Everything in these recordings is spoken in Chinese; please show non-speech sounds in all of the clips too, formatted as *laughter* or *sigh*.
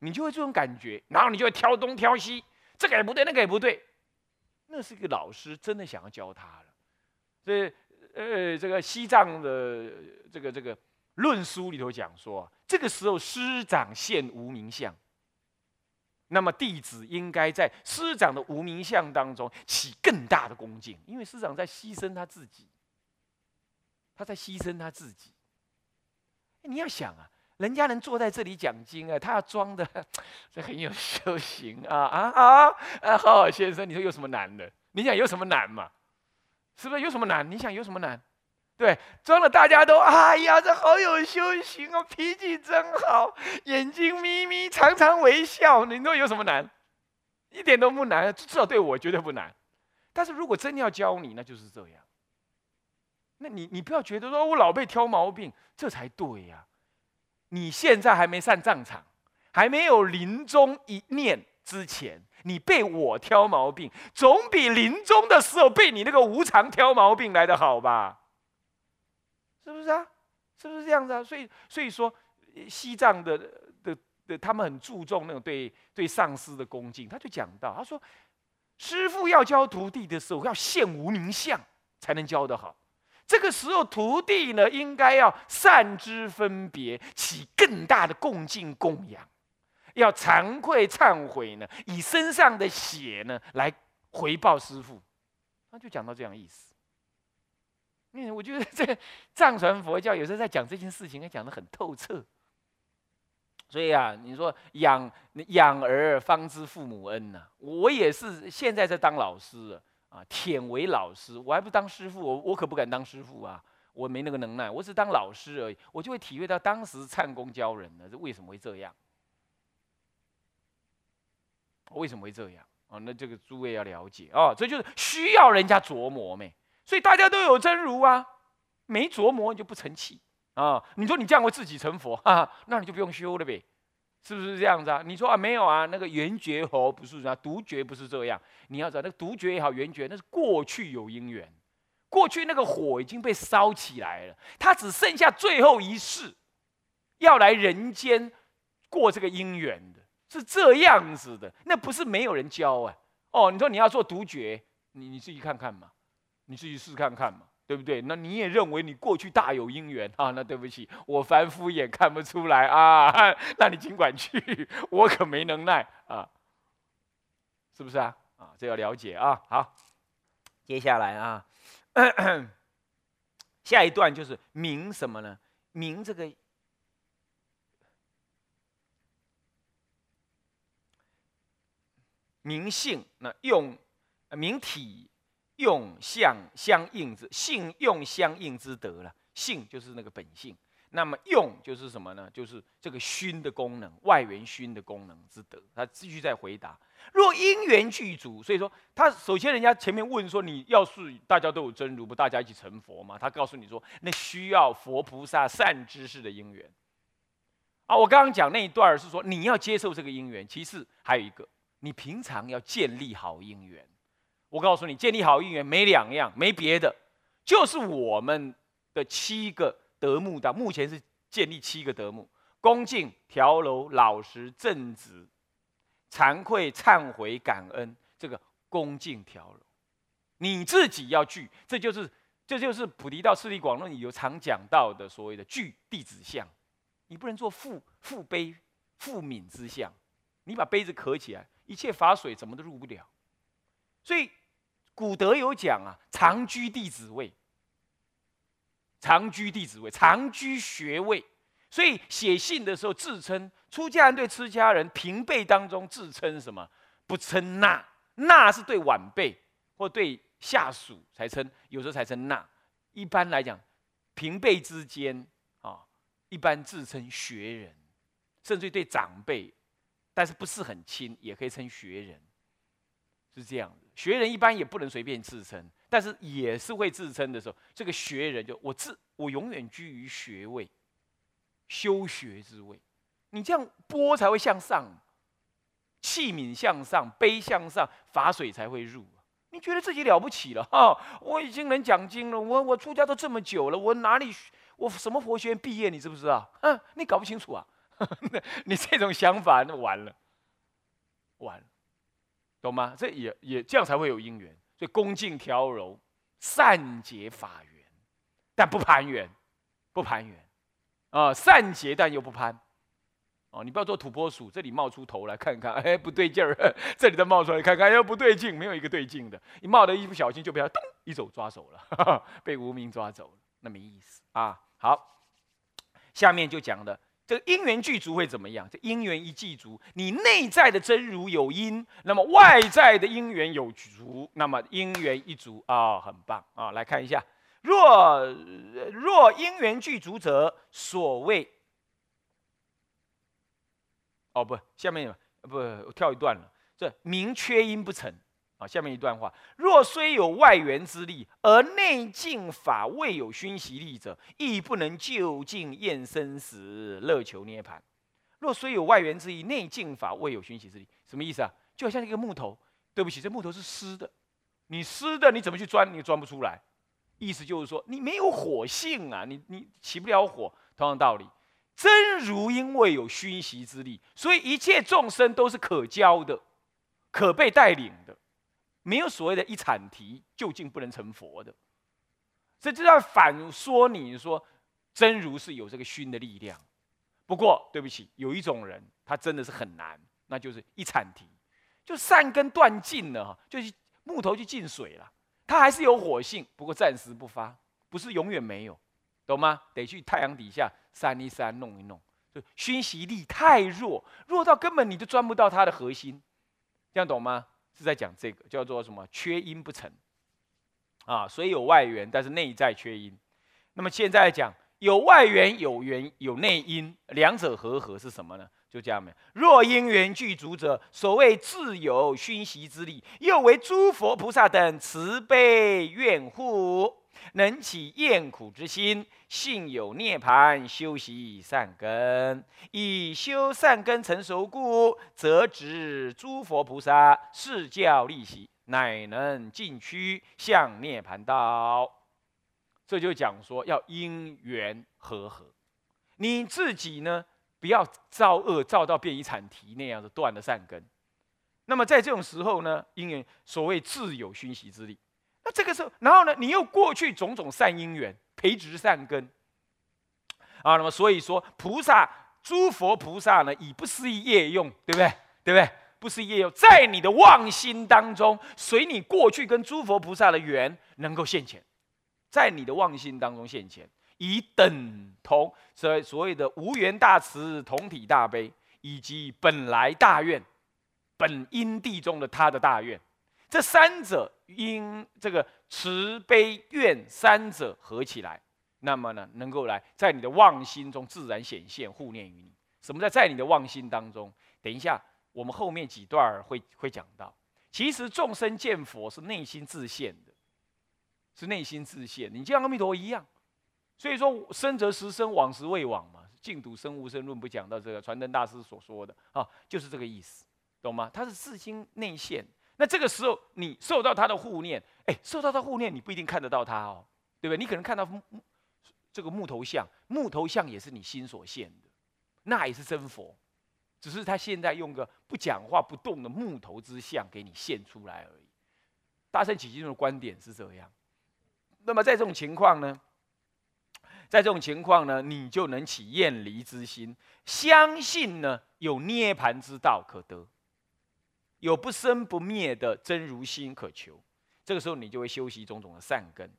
你就会这种感觉，然后你就会挑东挑西，这个也不对，那个也不对。那是一个老师真的想要教他了。所以，呃，这个西藏的这个这个论书里头讲说，这个时候师长现无名相，那么弟子应该在师长的无名相当中起更大的恭敬，因为师长在牺牲他自己，他在牺牲他自己。你要想啊。人家能坐在这里讲经啊，他要装的 *laughs* 这很有修行啊啊啊啊！好好先生，你说有什么难的？你想有什么难嘛？是不是有什么难？你想有什么难？对，装的大家都哎呀，这好有修行哦，脾气真好，眼睛眯眯，常常微笑。你说有什么难？一点都不难，至少对我绝对不难。但是如果真要教你，那就是这样。那你你不要觉得说我老被挑毛病，这才对呀。你现在还没上战场，还没有临终一念之前，你被我挑毛病，总比临终的时候被你那个无常挑毛病来的好吧？是不是啊？是不是这样子啊？所以，所以说，西藏的的的，他们很注重那种对对上师的恭敬。他就讲到，他说，师傅要教徒弟的时候，要现无名相，才能教得好。这个时候，徒弟呢，应该要善知分别，起更大的恭敬供养，要惭愧忏悔呢，以身上的血呢来回报师父。他就讲到这样意思。那，我觉得这藏传佛教有时候在讲这件事情，还讲得很透彻。所以啊，你说养养儿方知父母恩呐，我也是现在在当老师。啊，舔为老师，我还不当师傅，我我可不敢当师傅啊，我没那个能耐，我只当老师而已，我就会体会到当时唱功教人呢，这为什么会这样？为什么会这样？啊，那这个诸位要了解哦，这就是需要人家琢磨没，所以大家都有真如啊，没琢磨你就不成器啊，你说你这样会自己成佛啊，那你就不用修了呗。是不是这样子啊？你说啊，没有啊，那个圆觉佛不是啊，独觉不是这样。你要知道，那个独觉也好，圆觉那是过去有因缘，过去那个火已经被烧起来了，他只剩下最后一世，要来人间过这个因缘的，是这样子的。那不是没有人教啊。哦，你说你要做独觉，你你自己看看嘛，你自己试看看嘛。对不对？那你也认为你过去大有因缘啊？那对不起，我凡夫也看不出来啊。*laughs* 那你尽管去，*laughs* 我可没能耐啊，是不是啊？啊，这要了解啊。好，接下来啊，*coughs* 下一段就是明什么呢？明这个明性，那用明体。用相相应之性，用相应之德了。性就是那个本性，那么用就是什么呢？就是这个熏的功能，外缘熏的功能之德。他继续在回答：若因缘具足，所以说他首先人家前面问说，你要是大家都有真如，不大家一起成佛吗？他告诉你说，那需要佛菩萨善知识的因缘。啊，我刚刚讲那一段是说你要接受这个因缘，其次还有一个，你平常要建立好因缘。我告诉你，建立好姻缘没两样，没别的，就是我们的七个德目的。目前是建立七个德目：恭敬、调柔、老实、正直、惭愧、忏悔、感恩。这个恭敬调柔，你自己要具，这就是这就是菩提道次第广论里有常讲到的所谓的具弟子相。你不能做负负悲负泯之相，你把杯子合起来，一切法水怎么都入不了。所以。古德有讲啊，长居弟子位，长居弟子位，长居学位。所以写信的时候自称出家人对出家人平辈当中自称什么？不称那，那是对晚辈或对下属才称，有时候才称那。一般来讲，平辈之间啊，一般自称学人，甚至对长辈，但是不是很亲，也可以称学人。是这样的，学人一般也不能随便自称，但是也是会自称的时候，这个学人就我自我永远居于学位，修学之位。你这样波才会向上，器皿向上，杯向上，法水才会入。你觉得自己了不起了哈？我已经能讲经了，我我出家都这么久了，我哪里我什么佛学院毕业？你知不知道？嗯，你搞不清楚啊？*laughs* 你这种想法那完了，完了，懂吗？这也也这样才会有因缘。所以恭敬调柔，善结法缘，但不攀缘，不攀缘，啊，善结但又不攀。哦，你不要做土拨鼠，这里冒出头来看看，哎，不对劲儿，*laughs* 这里再冒出来看看，又不对劲，没有一个对劲的。一冒的一不小心就被他咚一手抓走了，*laughs* 被无名抓走了，那没意思啊。好，下面就讲的这个因缘具足会怎么样？这因缘一具足，你内在的真如有因，那么外在的因缘有足，那么因缘一足啊，很棒啊。来看一下，若若因缘具足者，所谓。哦不，下面不，我跳一段了。这名缺因不成啊。下面一段话：若虽有外缘之力，而内境法未有熏习力者，亦不能就近验生死，乐求涅槃。若虽有外缘之力，内境法未有熏习之力，什么意思啊？就好像一个木头，对不起，这木头是湿的，你湿的，你怎么去钻？你钻不出来。意思就是说，你没有火性啊，你你起不了火。同样道理。真如因为有熏习之力，所以一切众生都是可教的，可被带领的，没有所谓的一铲提究竟不能成佛的。这就要反说你说真如是有这个熏的力量。不过对不起，有一种人他真的是很难，那就是一铲提，就善根断尽了哈，就是木头就进水了，它还是有火性，不过暂时不发，不是永远没有。懂吗？得去太阳底下扇一扇，弄一弄，就熏习力太弱，弱到根本你都钻不到它的核心，这样懂吗？是在讲这个叫做什么？缺阴不成啊，所以有外缘，但是内在缺阴。那么现在讲有外缘、有缘、有内因，两者合合是什么呢？就这样没？若因缘具足者，所谓自有熏习之力，又为诸佛菩萨等慈悲愿护。能起厌苦之心，信有涅盘，修习善根，以修善根成熟故，则指诸佛菩萨示教利息，乃能进趋向涅盘道。这就讲说要因缘和合，你自己呢，不要造恶造到变一产提那样子断了善根。那么在这种时候呢，因缘所谓自有熏习之力。那这个时候，然后呢，你又过去种种善因缘，培植善根啊。那么所以说，菩萨诸佛菩萨呢，以不思议业用，对不对？对不对？不思议业用，在你的妄心当中，随你过去跟诸佛菩萨的缘能够现前，在你的妄心当中现前，以等同所所谓的无缘大慈、同体大悲，以及本来大愿、本因地中的他的大愿。这三者因这个慈悲愿三者合起来，那么呢，能够来在你的妄心中自然显现护念于你。什么叫在你的妄心当中？等一下，我们后面几段会会讲到。其实众生见佛是内心自现的，是内心自现。你就像阿弥陀一样，所以说生则实生，往时未往嘛。净土生无生论不讲到这个传灯大师所说的啊，就是这个意思，懂吗？它是自心内现。那这个时候，你受到他的护念，哎，受到他护念，你不一定看得到他哦，对不对？你可能看到木这个木头像，木头像也是你心所现的，那也是真佛，只是他现在用个不讲话不动的木头之像给你现出来而已。大圣起经的观点是这样。那么在这种情况呢，在这种情况呢，你就能起厌离之心，相信呢有涅盘之道可得。有不生不灭的真如心可求，这个时候你就会修习种种的善根，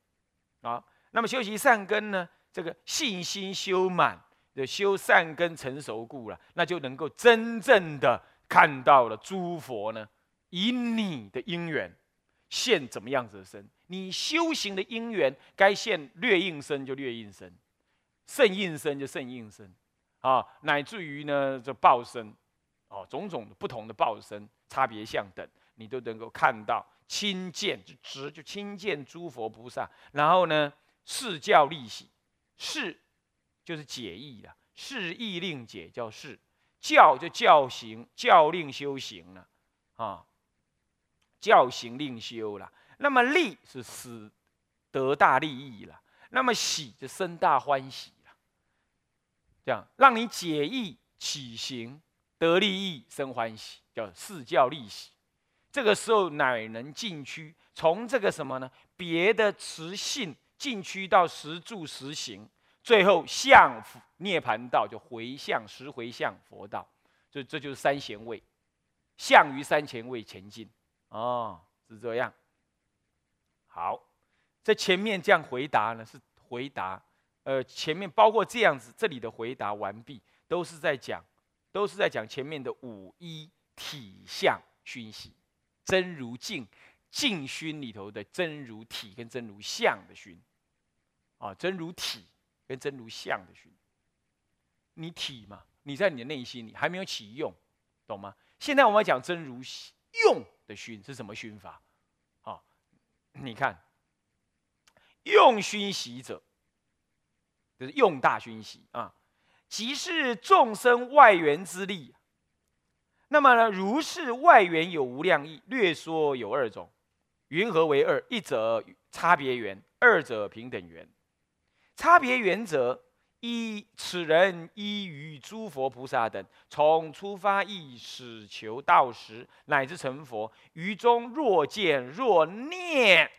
啊，那么修习善根呢，这个信心修满的修善根成熟故了，那就能够真正的看到了诸佛呢，以你的因缘现怎么样子的身，你修行的因缘该现略应身就略应身，甚应身就甚应身，啊，乃至于呢这报身。哦，种种的不同的报身、差别相等，你都能够看到。亲见就直就亲见诸佛菩萨，然后呢，是教利息，是就是解义了，是义令解叫是，教就教行教令修行了，啊，教行令修了。那么利是使得大利益了，那么喜就生大欢喜了，这样让你解义。起行得利益生欢喜，叫四教利喜。这个时候乃能进趋，从这个什么呢？别的持性进趋到实住实行，最后向涅盘道，就回向十回向佛道。这这就是三贤位，向于三贤位前进。哦，是这样。好，在前面这样回答呢，是回答，呃，前面包括这样子，这里的回答完毕，都是在讲，都是在讲前面的五一体相熏习，真如净净熏里头的真如体跟真如相的熏，啊，真如体跟真如相的熏，你体嘛，你在你的内心里还没有启用，懂吗？现在我们要讲真如用的熏是什么熏法？啊你看，用熏习者，就是用大熏习啊，即是众生外缘之力。那么呢，如是外缘有无量义，略说有二种。云何为二？一者差别缘，二者平等缘。差别缘者，一此人依于诸佛菩萨等，从出发意始求道时，乃至成佛，于中若见若念。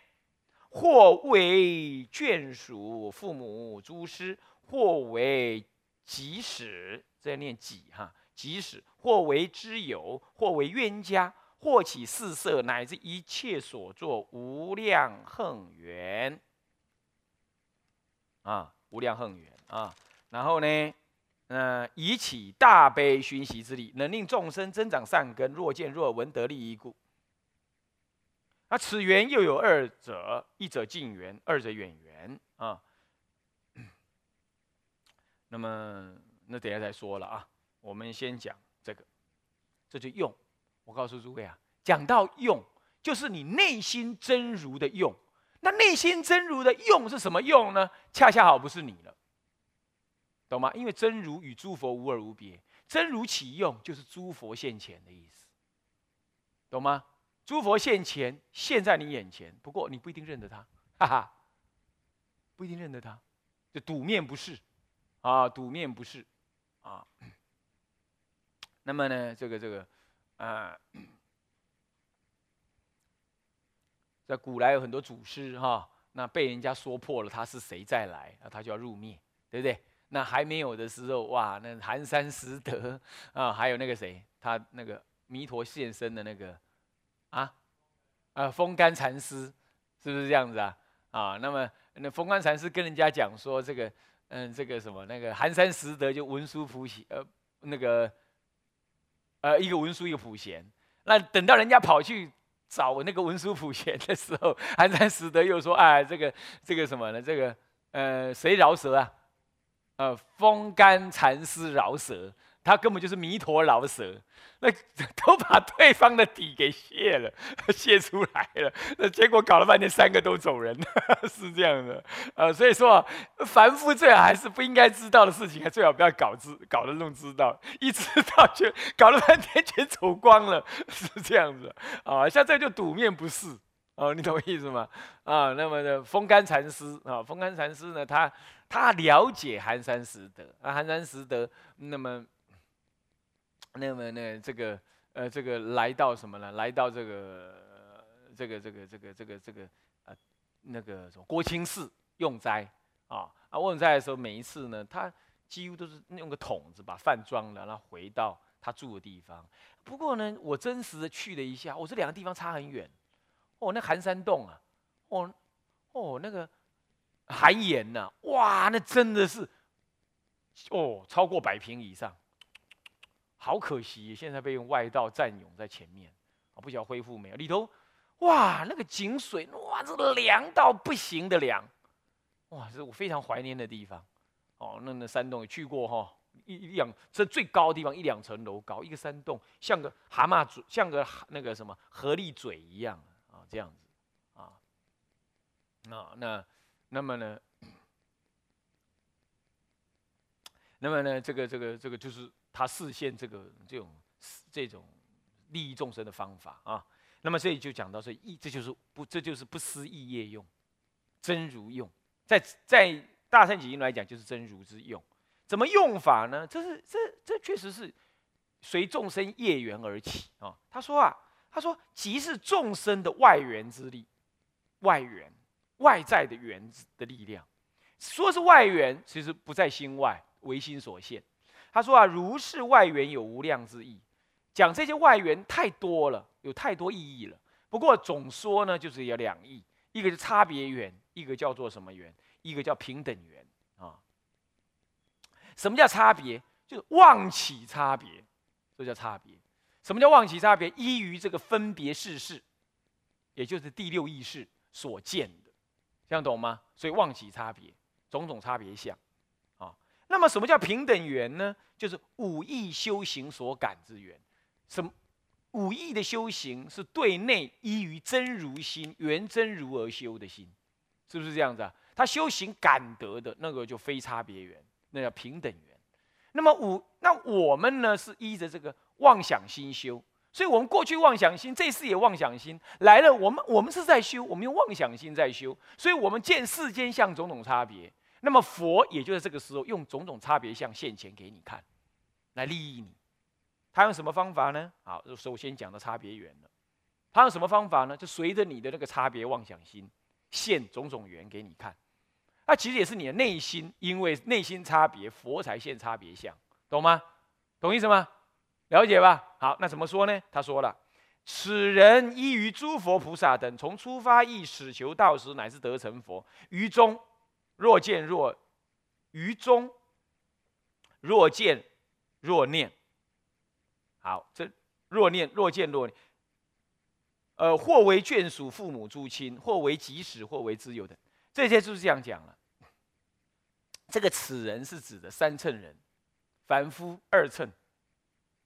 或为眷属父母诸师，或为即使，这念己哈，即使；或为知友，或为冤家，或起四色，乃至一切所作无量恒缘啊，无量恒缘啊。然后呢，嗯，以起大悲熏习之力，能令众生增长善根，若见若闻得利益故。那此缘又有二者，一者近缘，二者远缘啊。那么那等下再说了啊，我们先讲这个，这就用。我告诉诸位啊，讲到用，就是你内心真如的用。那内心真如的用是什么用呢？恰恰好不是你了，懂吗？因为真如与诸佛无二无别，真如起用就是诸佛现前的意思，懂吗？诸佛现前，现在你眼前，不过你不一定认得他，哈哈，不一定认得他，就赌面不是，啊，赌面不是，啊，那么呢，这个这个，啊，在古来有很多祖师哈，那被人家说破了他是谁再来，那他就要入灭，对不对？那还没有的时候，哇，那寒山拾得啊，还有那个谁，他那个弥陀现身的那个。啊，呃，风干禅师是不是这样子啊？啊，那么那风干禅师跟人家讲说，这个，嗯，这个什么，那个寒山拾得就文殊普贤，呃，那个，呃，一个文殊一个普贤。那等到人家跑去找那个文殊普贤的时候，寒山拾得又说，哎，这个这个什么呢？这个，呃，谁饶舌啊？呃，风干蚕丝饶舌。他根本就是弥陀饶舌，那都把对方的底给卸了，*laughs* 卸出来了。那结果搞了半天，三个都走人，*laughs* 是这样的。呃，所以说，凡夫最好还是不应该知道的事情，还最好不要搞知，搞得弄知道，一知道就搞了半天全走光了，*laughs* 是这样子。啊，像这就赌面不是，哦，你懂我意思吗？啊，那么的风干禅师啊，风干禅师呢，他他了解寒山拾得啊，寒山拾得，那么。那么呢，这个呃，这个来到什么呢？来到这个这个这个这个这个这个呃，那个什么郭清寺用斋啊啊，用斋的时候，每一次呢，他几乎都是用个桶子把饭装了，然后回到他住的地方。不过呢，我真实的去了一下，我这两个地方差很远。哦，那寒山洞啊，哦哦，那个寒岩呐，哇，那真的是哦，超过百平以上。好可惜，现在被用外道占用在前面，啊，不晓得恢复没有？里头，哇，那个井水，哇，这凉到不行的凉，哇，这是我非常怀念的地方。哦，那那山洞也去过哈，一一两这最高的地方一两层楼高，一个山洞像个蛤蟆嘴，像个那个什么河狸嘴一样啊，这样子啊，那那那么呢，那么呢，这个这个这个就是。他实现这个这种这种利益众生的方法啊，那么这里就讲到说意，这就是不这就是不思义业用，真如用，在在大乘起因来讲就是真如之用，怎么用法呢？这是这这确实是随众生业缘而起啊。他说啊，他说即是众生的外缘之力，外缘外在的缘的力量。说是外缘，其实不在心外，唯心所现。他说啊，如是外缘有无量之意，讲这些外缘太多了，有太多意义了。不过总说呢，就是有两义，一个是差别缘，一个叫做什么缘？一个叫平等缘啊。什么叫差别？就是妄起差别，这叫差别。什么叫妄起差别？依于这个分别事事，也就是第六意识所见的，这样懂吗？所以妄起差别，种种差别相。那么什么叫平等缘呢？就是五义修行所感之缘。什么？五义的修行是对内依于真如心、缘真如而修的心，是不是这样子啊？他修行感得的那个就非差别缘，那叫平等缘。那么五，那我们呢是依着这个妄想心修，所以我们过去妄想心，这次也妄想心来了，我们我们是在修，我们用妄想心在修，所以我们见世间相种种差别。那么佛也就在这个时候用种种差别相现前给你看，来利益你。他用什么方法呢？好，首先讲的差别缘了。他用什么方法呢？就随着你的那个差别妄想心，现种种缘给你看。那其实也是你的内心，因为内心差别，佛才现差别相，懂吗？懂意思吗？了解吧？好，那怎么说呢？他说了：此人依于诸佛菩萨等，从出发意始求道时，乃至得成佛。于中若见若于中若见若念。好，这若念若见若念，呃，或为眷属父母诸亲，或为己使，或为自由的，这些就是这样讲了。这个此人是指的三乘人，凡夫、二乘、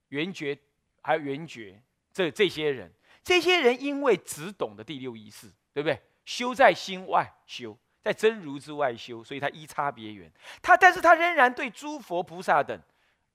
圆觉，还有圆觉，这这些人，这些人因为只懂得第六意识，对不对？修在心外修，在真如之外修，所以他依差别缘。他，但是他仍然对诸佛菩萨等，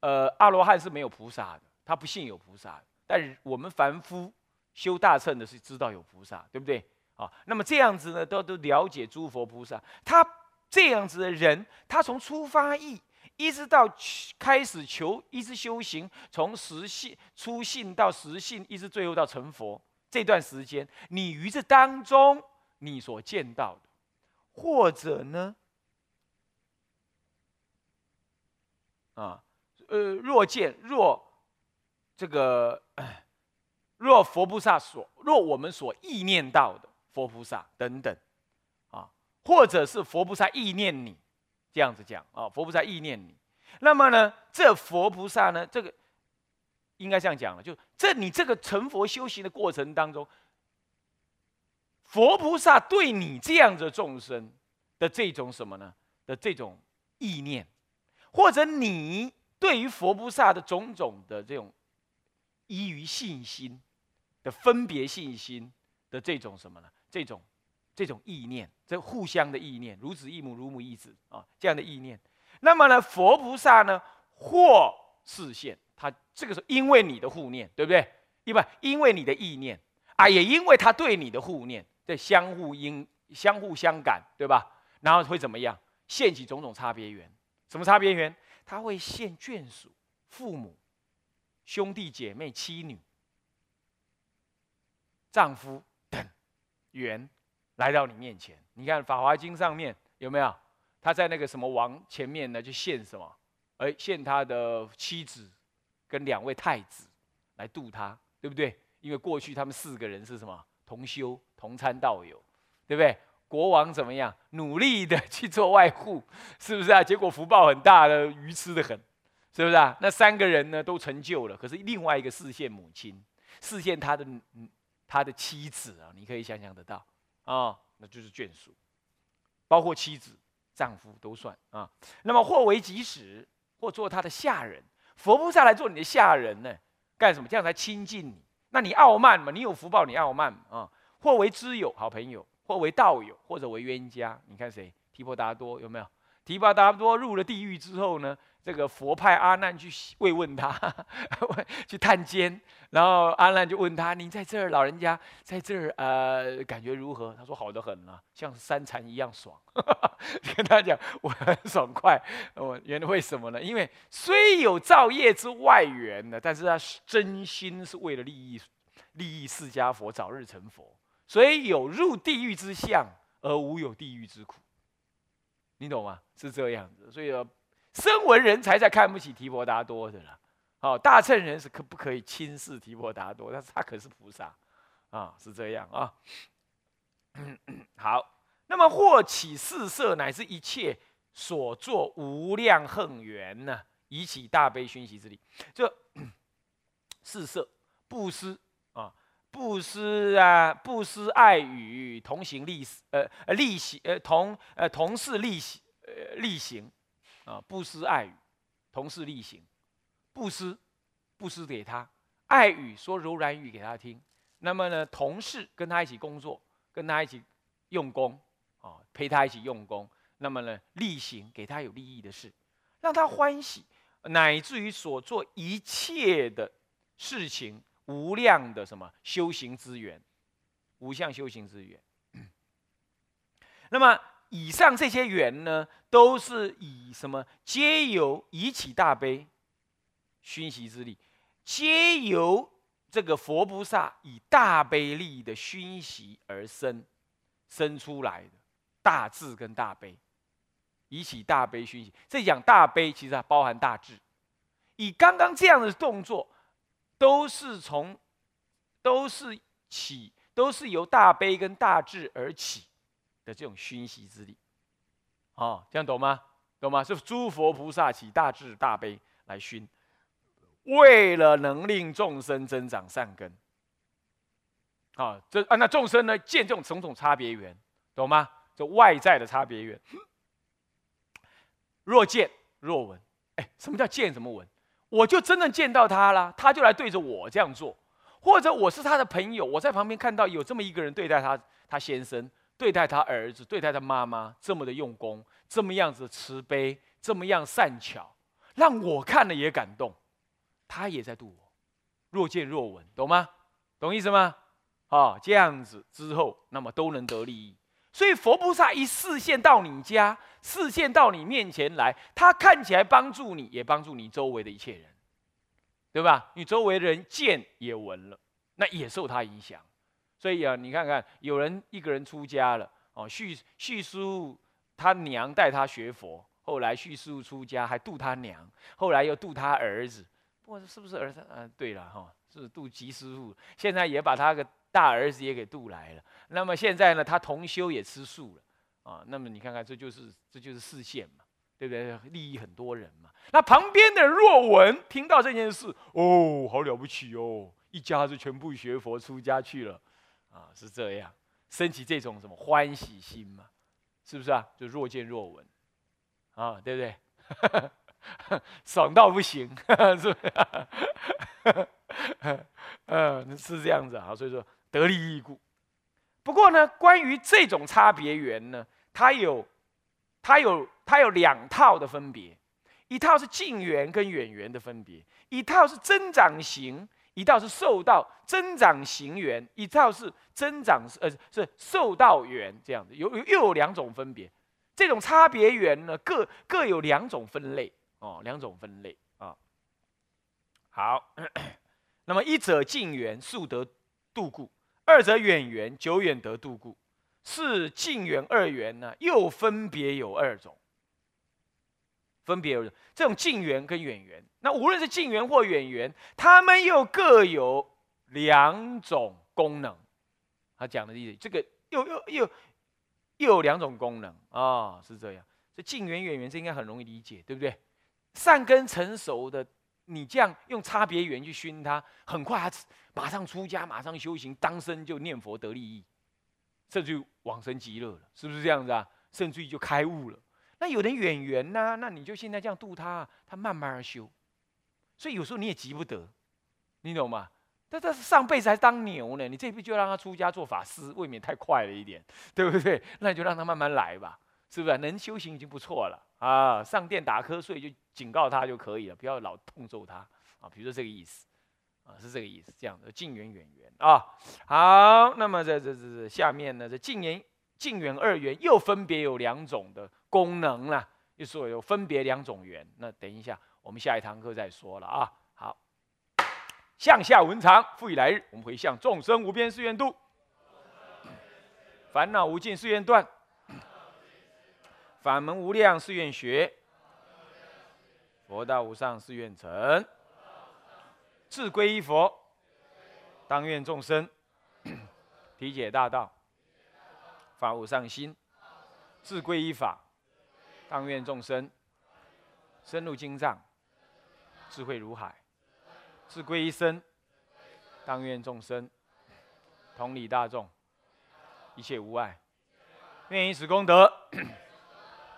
呃，阿罗汉是没有菩萨的。他不信有菩萨，但是我们凡夫修大乘的是知道有菩萨，对不对？啊，那么这样子呢，都都了解诸佛菩萨。他这样子的人，他从出发意一直到开始求，一直修行，从实信初信到实信，一直最后到成佛这段时间，你于这当中你所见到的，或者呢，啊，呃，若见若。这个 *clears throat* 若佛菩萨所若我们所意念到的佛菩萨等等啊，或者是佛菩萨意念你，这样子讲啊，佛菩萨意念你，那么呢，这佛菩萨呢，这个应该这样讲了，就这你这个成佛修行的过程当中，佛菩萨对你这样的众生的这种什么呢？的这种意念，或者你对于佛菩萨的种种的这种。依于信心的分别信心的这种什么呢？这种这种意念，这互相的意念，如子异母，如母异子啊，这样的意念。那么呢，佛菩萨呢，或视现他这个是因为你的护念，对不对？因为因为你的意念啊，也因为他对你的护念，这相互因相互相感，对吧？然后会怎么样？现起种种差别缘，什么差别缘？他会现眷属、父母。兄弟姐妹、妻女、丈夫等缘来到你面前，你看《法华经》上面有没有？他在那个什么王前面呢？就献什么？哎，献他的妻子跟两位太子来度他，对不对？因为过去他们四个人是什么？同修、同参道友，对不对？国王怎么样？努力的去做外护，*laughs* 是不是啊？结果福报很大的，愚痴的很。是不是啊？那三个人呢都成就了，可是另外一个视线母亲，视线他的他的妻子啊，你可以想象得到啊，那就是眷属，包括妻子、丈夫都算啊。那么或为己使，或做他的下人，佛菩萨来做你的下人呢？干什么？这样才亲近你。那你傲慢嘛？你有福报，你傲慢啊？或为知友、好朋友，或为道友，或者为冤家。你看谁？提婆达多有没有？提婆达多入了地狱之后呢，这个佛派阿难去慰问他，*laughs* 去探监，然后阿难就问他：“您在这儿，老人家在这儿，呃，感觉如何？”他说：“好的很啊，像三禅一样爽。*laughs* ”跟他讲，我很爽快。我原来为什么呢？因为虽有造业之外缘呢，但是他真心是为了利益，利益释迦佛早日成佛，所以有入地狱之相，而无有地狱之苦。你懂吗？是这样子，所以声闻人才在看不起提婆达多的啦。哦，大乘人是可不可以轻视提婆达多？但是他可是菩萨啊，是这样啊。*clears throat* 好，那么或起四色，乃是一切所作无量恨缘呢，以起大悲熏习之力。这四色布施，布施啊，布施爱语，同行利呃呃利行呃同呃同事利行呃利行啊，布施爱语，同事利行，布施布施给他爱语，说柔软语给他听。那么呢，同事跟他一起工作，跟他一起用功啊，陪他一起用功。那么呢，利行给他有利益的事，让他欢喜，乃至于所做一切的事情。无量的什么修行资源，无相修行资源。那么以上这些缘呢，都是以什么？皆由以起大悲熏习之力，皆由这个佛菩萨以大悲力的熏习而生，生出来的大智跟大悲，以起大悲熏习。这讲大悲，其实它包含大智。以刚刚这样的动作。都是从，都是起，都是由大悲跟大智而起的这种熏习之力，哦，这样懂吗？懂吗？是诸佛菩萨起大智大悲来熏，为了能令众生增长善根，啊，这啊那众生呢见这种种种差别缘，懂吗？这外在的差别缘，若见若闻，哎，什么叫见？什么闻？我就真正见到他了，他就来对着我这样做，或者我是他的朋友，我在旁边看到有这么一个人对待他，他先生对待他儿子，对待他妈妈这么的用功，这么样子慈悲，这么样善巧，让我看了也感动，他也在度我，若见若闻，懂吗？懂意思吗？啊，这样子之后，那么都能得利益。所以佛菩萨一视线到你家，视线到你面前来，他看起来帮助你，也帮助你周围的一切人，对吧？你周围的人见也闻了，那也受他影响。所以啊，你看看，有人一个人出家了，哦，叙叙述他娘带他学佛，后来叙述出家还度他娘，后来又度他儿子，不过是不是儿子？嗯，对了哈，是度吉师傅，现在也把他个。大儿子也给渡来了，那么现在呢，他同修也吃素了啊。那么你看看，这就是这就是视线嘛，对不对？利益很多人嘛。那旁边的若闻听到这件事，哦，好了不起哦，一家子全部学佛出家去了啊，是这样，升起这种什么欢喜心嘛，是不是啊？就若见若闻啊，对不对？*laughs* 爽到不行，*laughs* 是不是？*laughs* 嗯，是这样子啊，所以说。得利益故，不过呢，关于这种差别缘呢，它有，它有，它有两套的分别，一套是近缘跟远缘的分别，一套是增长型，一套是受到增长型缘，一套是增长呃是受到缘这样子，有又有两种分别，这种差别缘呢，各各有两种分类哦，两种分类啊。好，*coughs* 那么一者近缘速得度故。二者远缘，久远得度故，是近缘二缘呢，又分别有二种，分别有这种近缘跟远缘。那无论是近缘或远缘，他们又各有两种功能。他讲的意思，这个又又又又有两种功能啊，是这样。这近缘远缘，这应该很容易理解，对不对？善根成熟的。你这样用差别缘去熏他，很快他马上出家，马上修行，当生就念佛得利益，甚至往生极乐了，是不是这样子啊？甚至于就开悟了。那有人远缘呢，那你就现在这样度他，他慢慢修。所以有时候你也急不得，你懂吗？但他上辈子还当牛呢，你这辈子就让他出家做法师，未免太快了一点，对不对？那就让他慢慢来吧，是不是？能修行已经不错了啊，上殿打瞌睡就警告他就可以了，不要老痛揍他啊。比如说这个意思啊，是这个意思，这样的近远远远啊。好，那么这这这这下面呢，这近远近远二元又分别有两种的功能了，就说有分别两种缘。那等一下我们下一堂课再说了啊。好，向下文长，复以来日，我们回向众生无边誓愿度，烦恼无尽誓愿断。法门无量誓愿学，佛道无上誓愿成。自归依佛，当愿众生 *clears throat* 体解大道，法无上心。自归依法，当愿众生深入经藏，智慧如海。自归依身，当愿众生同理大众，一切无碍。愿以此功德。*clears throat*